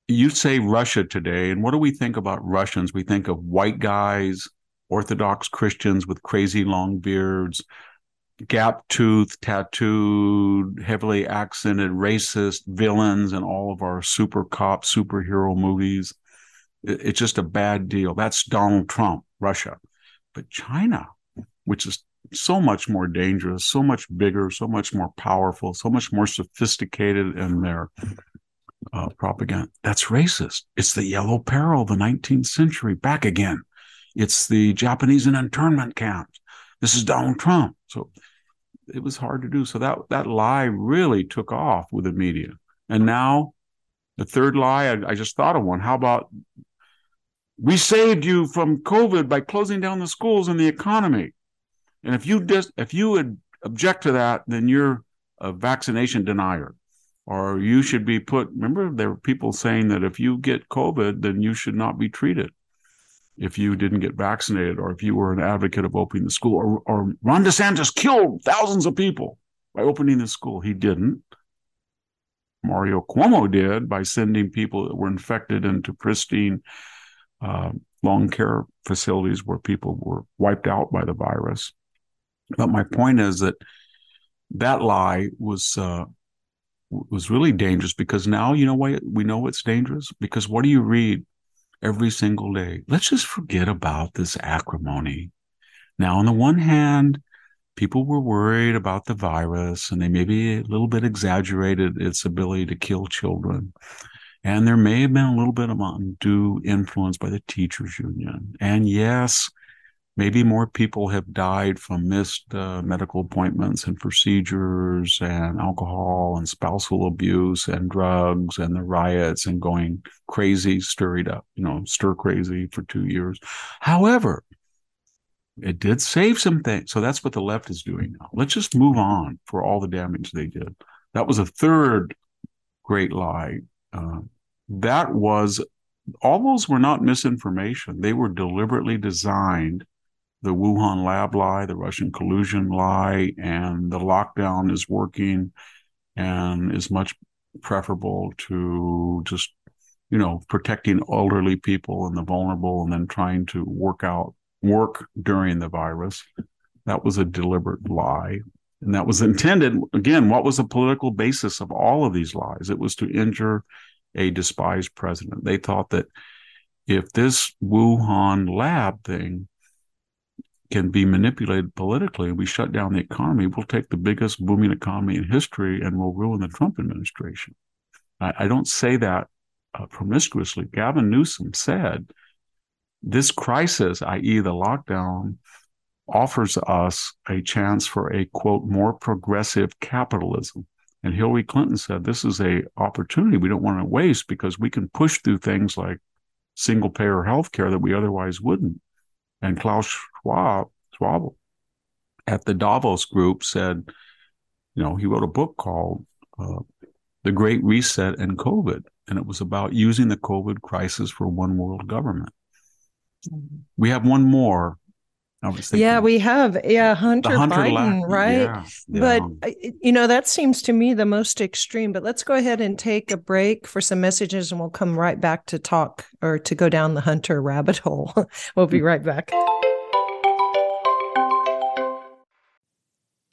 you say Russia today, and what do we think about Russians? We think of white guys, Orthodox Christians with crazy long beards, gap tooth, tattooed, heavily accented, racist villains in all of our super cop, superhero movies. It's just a bad deal. That's Donald Trump, Russia. But China, which is so much more dangerous, so much bigger, so much more powerful, so much more sophisticated in their uh, propaganda. That's racist. It's the yellow peril the 19th century back again. It's the Japanese in internment camps. This is Donald Trump. So it was hard to do. So that that lie really took off with the media. And now the third lie, I, I just thought of one. How about we saved you from COVID by closing down the schools and the economy? And if you just if you would object to that, then you're a vaccination denier or you should be put. Remember, there were people saying that if you get COVID, then you should not be treated if you didn't get vaccinated, or if you were an advocate of opening the school. Or, or Ron DeSantis killed thousands of people by opening the school. He didn't. Mario Cuomo did by sending people that were infected into pristine uh, long care facilities where people were wiped out by the virus. But my point is that that lie was uh, was really dangerous because now you know why we know it's dangerous because what do you read every single day. Let's just forget about this acrimony. Now on the one hand people were worried about the virus and they maybe a little bit exaggerated its ability to kill children. And there may have been a little bit of undue influence by the teachers union. And yes maybe more people have died from missed uh, medical appointments and procedures and alcohol and spousal abuse and drugs and the riots and going crazy, stirred up, you know, stir crazy for two years. However, it did save some things. So that's what the left is doing now. Let's just move on for all the damage they did. That was a third great lie. Uh, that was all those were not misinformation. They were deliberately designed. The Wuhan lab lie, the Russian collusion lie, and the lockdown is working and is much preferable to just, you know, protecting elderly people and the vulnerable and then trying to work out work during the virus. That was a deliberate lie. And that was intended, again, what was the political basis of all of these lies? It was to injure a despised president. They thought that if this Wuhan lab thing can be manipulated politically we shut down the economy, we'll take the biggest booming economy in history and we'll ruin the Trump administration. I, I don't say that uh, promiscuously. Gavin Newsom said this crisis, i.e., the lockdown, offers us a chance for a quote more progressive capitalism. And Hillary Clinton said this is a opportunity we don't want to waste because we can push through things like single payer health care that we otherwise wouldn't. And Klaus Schwab, Schwab at the Davos group said, you know, he wrote a book called uh, The Great Reset and COVID. And it was about using the COVID crisis for one world government. Mm-hmm. We have one more Obviously. yeah, we have. Yeah, Hunter, Hunter Biden, right? Yeah, yeah. But, you know, that seems to me the most extreme. But let's go ahead and take a break for some messages and we'll come right back to talk or to go down the Hunter rabbit hole. we'll be right back.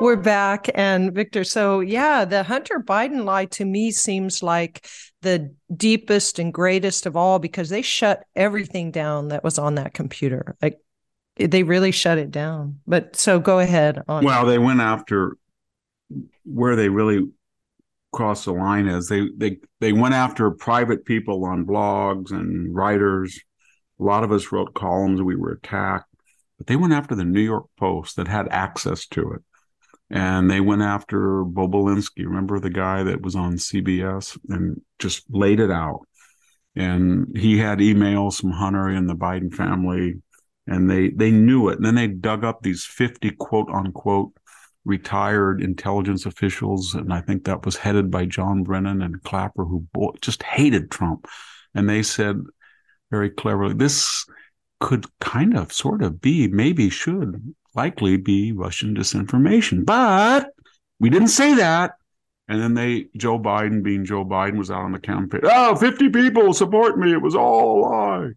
We're back. And Victor, so yeah, the Hunter Biden lie to me seems like the deepest and greatest of all because they shut everything down that was on that computer. Like they really shut it down. But so go ahead on. Well, they went after where they really crossed the line is they they they went after private people on blogs and writers. A lot of us wrote columns. We were attacked, but they went after the New York Post that had access to it and they went after Bobulinski. Remember the guy that was on CBS and just laid it out. And he had emails from Hunter and the Biden family, and they they knew it. And then they dug up these fifty quote unquote retired intelligence officials, and I think that was headed by John Brennan and Clapper, who just hated Trump. And they said very cleverly, this could kind of sort of be, maybe should likely be Russian disinformation. But we didn't say that. And then they, Joe Biden, being Joe Biden, was out on the campaign. Oh, 50 people support me. It was all a lie.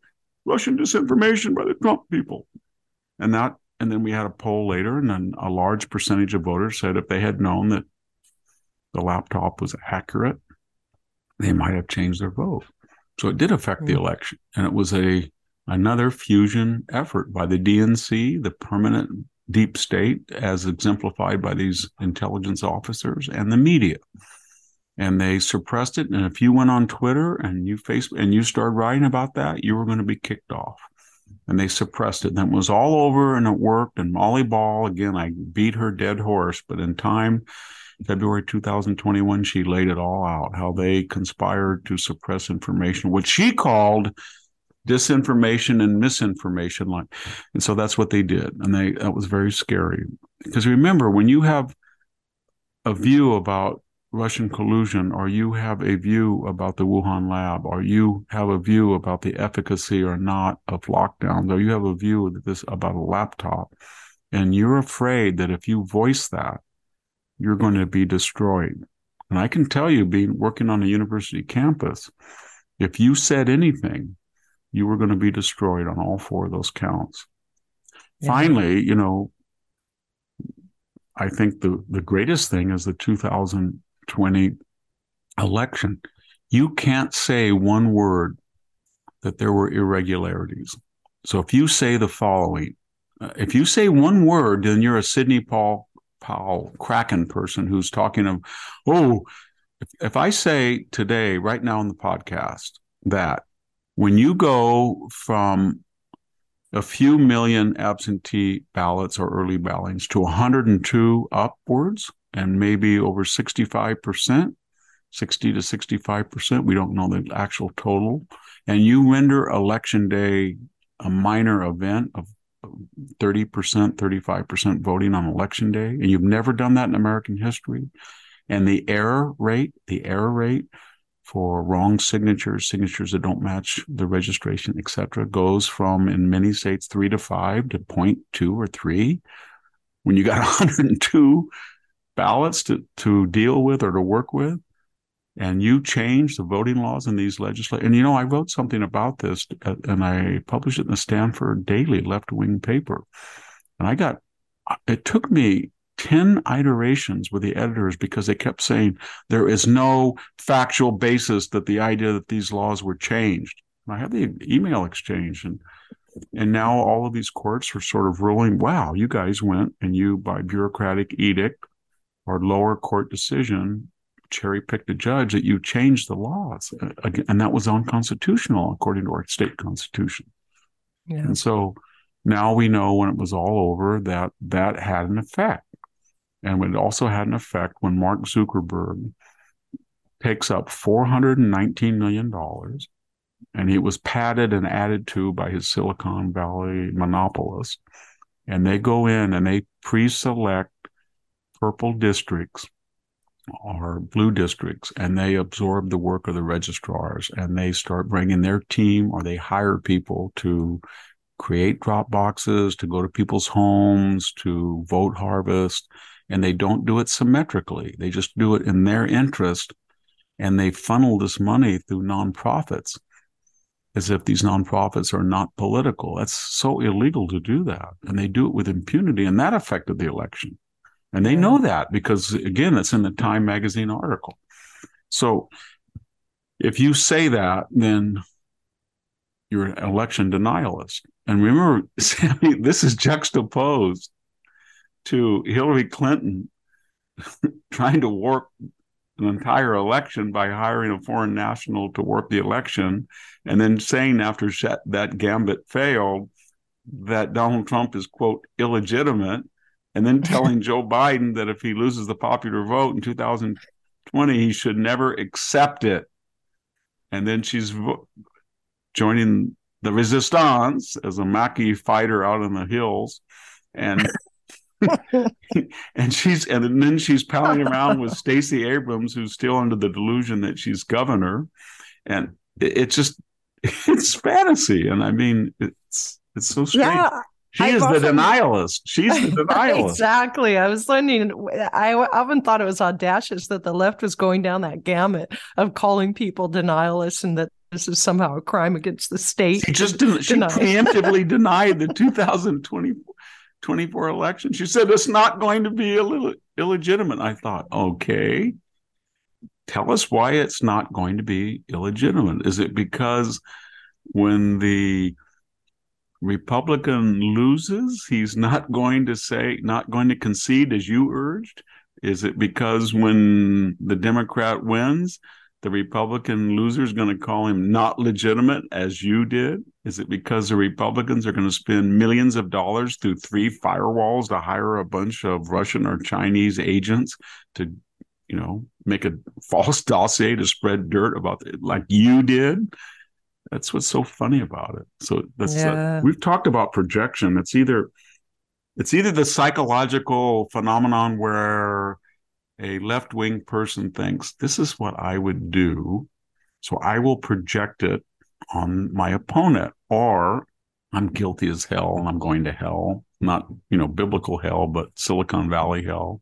Russian disinformation by the Trump people. And that, and then we had a poll later, and then a large percentage of voters said if they had known that the laptop was accurate, they might have changed their vote. So it did affect the hmm. election. And it was a another fusion effort by the DNC, the permanent deep state, as exemplified by these intelligence officers and the media. And they suppressed it. And if you went on Twitter and you face and you started writing about that, you were going to be kicked off. And they suppressed it. And it was all over and it worked. And Molly Ball, again, I beat her dead horse, but in time, February 2021, she laid it all out how they conspired to suppress information, which she called disinformation and misinformation like and so that's what they did. And they that was very scary. Because remember when you have a view about Russian collusion, or you have a view about the Wuhan lab, or you have a view about the efficacy or not of lockdowns, or you have a view of this about a laptop, and you're afraid that if you voice that, you're going to be destroyed. And I can tell you, being working on a university campus, if you said anything, you were going to be destroyed on all four of those counts. Yeah. Finally, you know, I think the, the greatest thing is the 2020 election. You can't say one word that there were irregularities. So if you say the following, uh, if you say one word, then you're a Sidney Paul Powell Kraken person who's talking of, oh, if, if I say today, right now in the podcast, that when you go from a few million absentee ballots or early ballots to 102 upwards and maybe over 65%, 60 to 65%. We don't know the actual total. And you render election day a minor event of 30%, 35% voting on election day, and you've never done that in American history. And the error rate, the error rate for wrong signatures, signatures that don't match the registration, etc., goes from in many states three to five to 0.2 or three. When you got 102 ballots to, to deal with or to work with, and you change the voting laws in these legislatures. And you know, I wrote something about this uh, and I published it in the Stanford Daily left wing paper. And I got, it took me 10 iterations with the editors because they kept saying there is no factual basis that the idea that these laws were changed. And I had the email exchange and and now all of these courts are sort of ruling, wow, you guys went and you by bureaucratic edict or lower court decision cherry picked a judge that you changed the laws, and that was unconstitutional according to our state constitution. Yeah. And so now we know when it was all over that that had an effect, and it also had an effect when Mark Zuckerberg takes up four hundred and nineteen million dollars, and he was padded and added to by his Silicon Valley monopolists, and they go in and they pre-select purple districts or blue districts and they absorb the work of the registrars and they start bringing their team or they hire people to create drop boxes to go to people's homes to vote harvest and they don't do it symmetrically they just do it in their interest and they funnel this money through nonprofits as if these nonprofits are not political that's so illegal to do that and they do it with impunity and that affected the election and they know that because, again, it's in the Time magazine article. So if you say that, then you're an election denialist. And remember, Sami, this is juxtaposed to Hillary Clinton trying to work an entire election by hiring a foreign national to work the election and then saying after that gambit failed that Donald Trump is, quote, illegitimate and then telling Joe Biden that if he loses the popular vote in 2020, he should never accept it. And then she's vo- joining the resistance as a Maquis fighter out in the hills, and and she's and then she's palling around with Stacey Abrams, who's still under the delusion that she's governor, and it, it's just it's fantasy, and I mean it's it's so strange. Yeah, she I've is often, the denialist. She's the denialist. exactly. I was learning. I often thought it was audacious that the left was going down that gamut of calling people denialists and that this is somehow a crime against the state. She just didn't. She preemptively denied the 2024 election. She said it's not going to be Ill- illegitimate. I thought, okay, tell us why it's not going to be illegitimate. Is it because when the Republican loses, he's not going to say, not going to concede as you urged? Is it because when the Democrat wins, the Republican loser is going to call him not legitimate as you did? Is it because the Republicans are going to spend millions of dollars through three firewalls to hire a bunch of Russian or Chinese agents to, you know, make a false dossier to spread dirt about it like you did? That's what's so funny about it. So that's yeah. uh, we've talked about projection. It's either it's either the psychological phenomenon where a left wing person thinks this is what I would do. So I will project it on my opponent, or I'm guilty as hell and I'm going to hell. Not, you know, biblical hell, but Silicon Valley hell.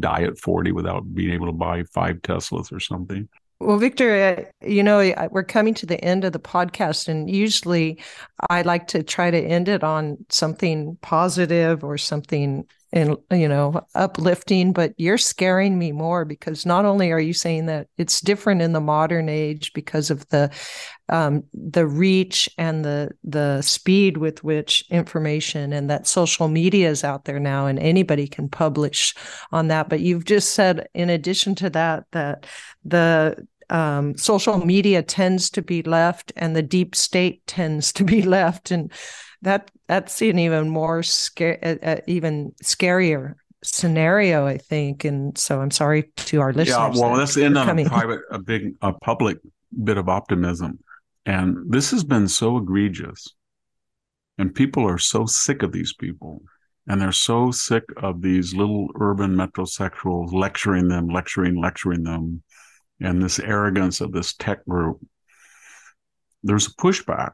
Die at 40 without being able to buy five Teslas or something. Well, Victor, uh, you know, we're coming to the end of the podcast, and usually I like to try to end it on something positive or something and you know uplifting but you're scaring me more because not only are you saying that it's different in the modern age because of the um, the reach and the the speed with which information and that social media is out there now and anybody can publish on that but you've just said in addition to that that the um, social media tends to be left and the deep state tends to be left and that that's an even more scare, uh, uh, even scarier scenario, I think. And so I'm sorry to our listeners. Yeah, well, let's end on coming. a private, a big, a public bit of optimism. And this has been so egregious, and people are so sick of these people. And they're so sick of these little urban metrosexuals lecturing them, lecturing, lecturing them, and this arrogance of this tech group there's a pushback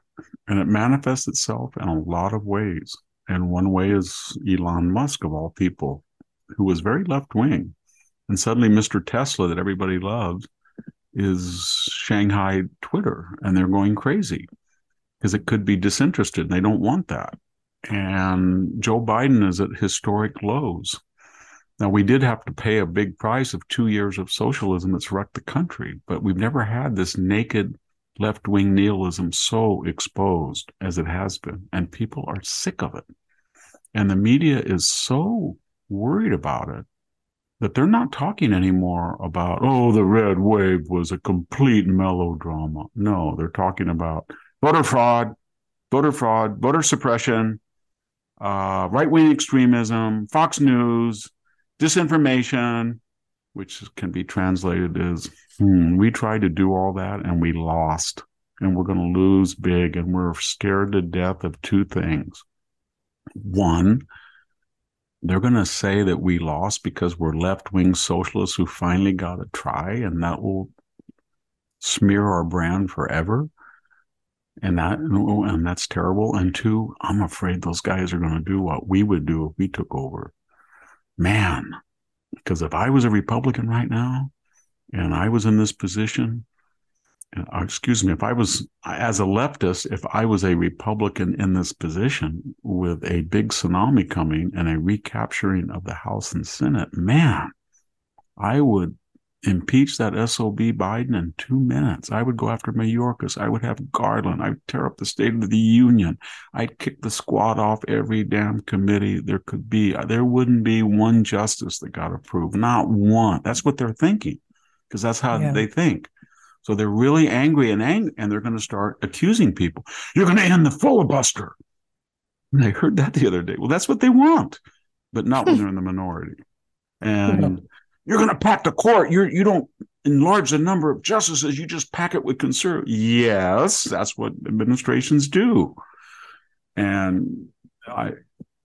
and it manifests itself in a lot of ways. And one way is Elon Musk, of all people, who was very left wing. And suddenly, Mr. Tesla, that everybody loves, is Shanghai Twitter, and they're going crazy because it could be disinterested. And they don't want that. And Joe Biden is at historic lows. Now, we did have to pay a big price of two years of socialism that's wrecked the country, but we've never had this naked left wing nihilism so exposed as it has been, and people are sick of it. And the media is so worried about it that they're not talking anymore about, oh, the red wave was a complete melodrama. No, they're talking about voter fraud, voter fraud, voter suppression, uh, right wing extremism, Fox News, disinformation, which can be translated as hmm, we tried to do all that and we lost. And we're going to lose big and we're scared to death of two things. One they're going to say that we lost because we're left-wing socialists who finally got a try and that will smear our brand forever. And that and that's terrible. And two i'm afraid those guys are going to do what we would do if we took over man because if I was a Republican right now and I was in this position, uh, excuse me, if I was as a leftist, if I was a Republican in this position with a big tsunami coming and a recapturing of the House and Senate, man, I would impeach that SOB Biden in two minutes. I would go after Mayorkas. I would have Garland. I'd tear up the State of the Union. I'd kick the squad off every damn committee there could be. Uh, there wouldn't be one justice that got approved. Not one. That's what they're thinking because that's how yeah. they think. So they're really angry and ang- and they're going to start accusing people. You're going to end the filibuster. And I heard that the other day. Well, that's what they want, but not when they're in the minority. And you're going to pack the court. You're you don't enlarge the number of justices. You just pack it with conservative. Yes, that's what administrations do. And I,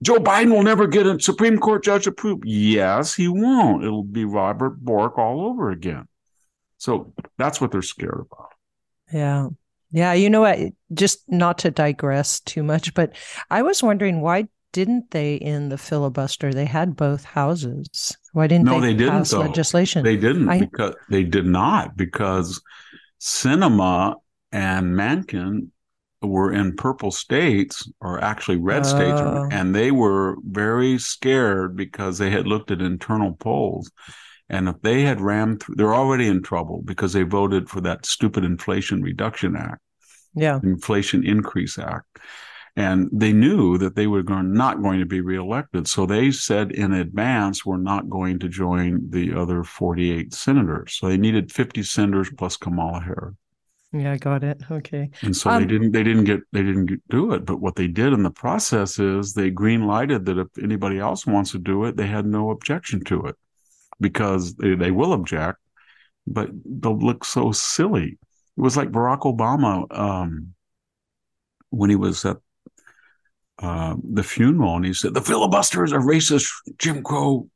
Joe Biden will never get a Supreme Court judge approved. Yes, he won't. It'll be Robert Bork all over again. So that's what they're scared about. Yeah. Yeah. You know what? Just not to digress too much, but I was wondering why didn't they in the filibuster? They had both houses. Why didn't no, they, they didn't, pass though. legislation? They didn't I, because they did not because Sinema and Manchin were in purple states or actually red states Oh. and they were very scared because they had looked at internal polls and if they had rammed through they're already in trouble because they voted for that stupid inflation reduction act yeah. inflation increase act and they knew that they were going, not going to be reelected. So they said in advance we're not going to join the other 48 senators. So they needed 50 senators plus kamala harris. Yeah, I got it. Okay. and so Um, they didn't they didn't get they didn't get, do it. But what they did in the process is they green lighted that if anybody else wants to do it they had no objection to it. Because they, they will object but they'll look so silly. It was like barack obama um when he was at uh, the funeral and he said the filibuster is a racist jim crow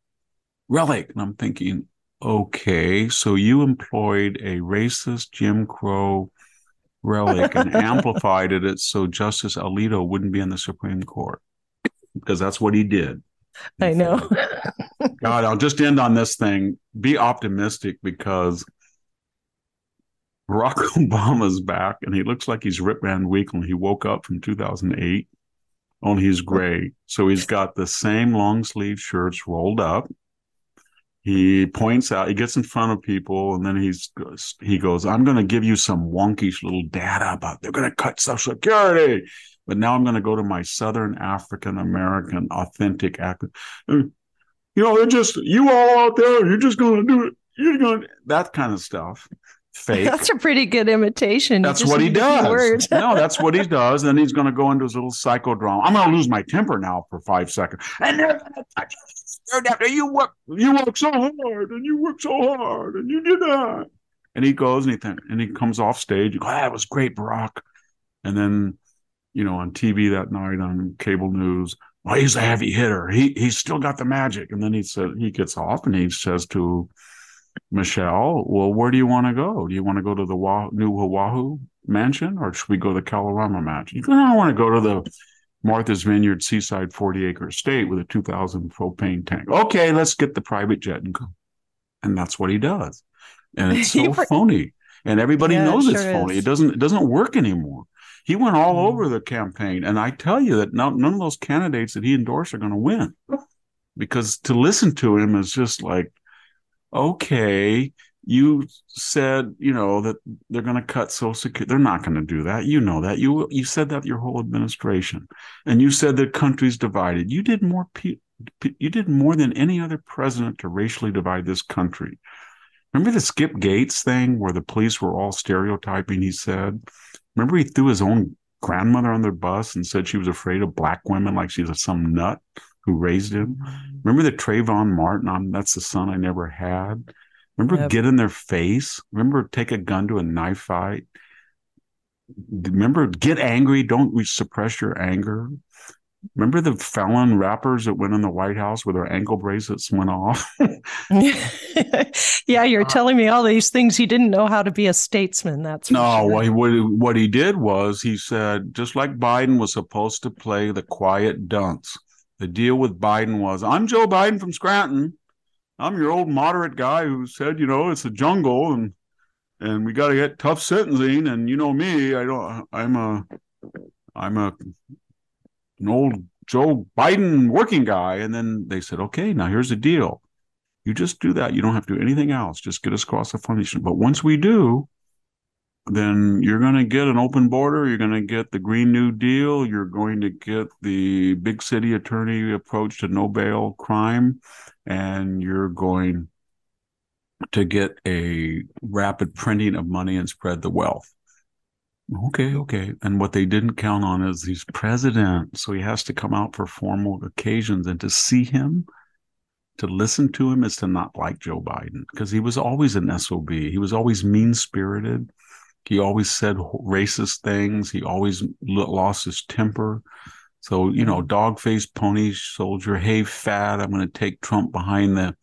relic and i'm thinking okay, so you employed a racist Jim Crow relic and amplified it so Justice Alito wouldn't be in the Supreme Court because that's what he did. I know. God, I'll just end on this thing. Be optimistic because Barack Obama's back and he looks like he's Rip Van Winkle. He woke up from 2008, only he's gray. So he's got the same long sleeve shirts rolled up. He points out, he gets in front of people, and then he's he goes, "I'm going to give you some wonkish little data about they're going to cut Social Security." But now I'm going to go to my Southern African American authentic act. You know, they're just you all out there. You're just going to do it. You're going that kind of stuff. Fake. That's a pretty good imitation. That's what he does. no, that's what he does. Then he's going to go into his little psychodrama. I'm going to lose my temper now for five seconds, and they're going to touch after you work, you work so hard, and you work so hard, and you did that. And he goes and he th- and he comes off stage. You go, ah, that was great, Barack. And then you know, on TV that night on cable news. Well, he's a heavy hitter. He he's still got the magic. And then he said he gets off and he says to Michelle, "Well, where do you want to go? Do you want to go to the Wah- new Oahu mansion, or should we go to the Kalorama mansion?" You "I want to go to the Martha's Vineyard Seaside 40 acre estate with a 2000 propane tank." Okay, let's get the private jet and go. And that's what he does, and it's so phony, and everybody yeah, knows it sure it's phony. Is. It doesn't it doesn't work anymore. He went all mm-hmm. over the campaign. And I tell you that none, none of those candidates that he endorsed are going to win because to listen to him is just like, okay, you said, you know, that they're going to cut Social Security. They're not going to do that. You know that. You you said that your whole administration, and you said that country's divided. You did more. Pe- you did more than any other president to racially divide this country. Remember the Skip Gates thing where the police were all stereotyping? He said Remember, he threw his own grandmother on the bus and said she was afraid of black women, like she's some nut who raised him. Remember the Trayvon Martin? I'm, that's the son I never had. Remember, yep. get in their face. Remember, take a gun to a knife fight. Remember, get angry. Don't suppress your anger. Remember the felon rappers that went in the White House with their ankle bracelets went off? yeah, you're uh, telling me all these things. He didn't know how to be a statesman. That's no. Sure. What, he, what, he, what he did was he said, just like Biden was supposed to play the quiet dunce. The deal with Biden was, I'm Joe Biden from Scranton. I'm your old moderate guy who said, you know, it's a jungle and and we got to get tough sentencing. And you know me, I don't. I'm a I'm a an old Joe Biden working guy. And then they said, okay, now here's the deal. You just do that. You don't have to do anything else. Just get us across the finish. But once we do, then you're going to get an open border. You're going to get the Green New Deal. You're going to get the big city attorney approach to no bail crime. And you're going to get a rapid printing of money and spread the wealth. Okay, okay. And what they didn't count on is he's president. So he has to come out for formal occasions and to see him, to listen to him is to not like Joe Biden because he was always an SOB. He was always mean spirited. He always said racist things. He always lost his temper. So, you know, dog faced pony soldier, hey, fat, I'm going to take Trump behind the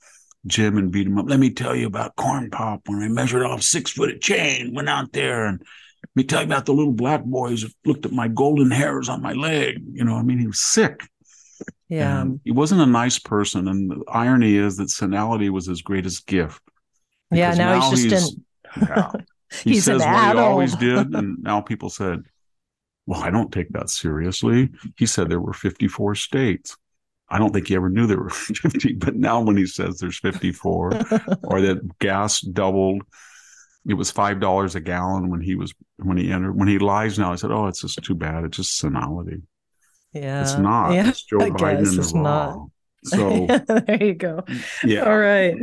gym and beat him up. Let me tell you about corn pop when I measured off six foot of chain, went out there and let me tell you about the little black boys who looked at my golden hairs on my leg. You know, I mean, he was sick. Yeah. And he wasn't a nice person. And the irony is that senility was his greatest gift. Yeah, now, now he's just he's, yeah, he he's says what he always did. And now people said, well, I don't take that seriously. He said there were 54 states. I don't think he ever knew there were 50, but now when he says there's 54 or that gas doubled it was five dollars a gallon when he was when he entered. When he lies now, I said, "Oh, it's just too bad. It's just senility." Yeah, it's not. Yeah, it's Joe I Biden in the not. So there you go. Yeah. All right.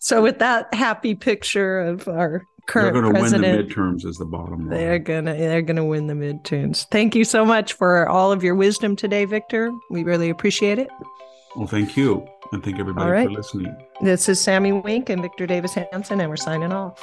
So with that happy picture of our current they're going to win the midterms is the bottom line. They're gonna they're gonna win the midterms. Thank you so much for all of your wisdom today, Victor. We really appreciate it. Well, thank you, and thank everybody right. for listening. This is Sami Winc and Victor Davis Hanson, and we're signing off.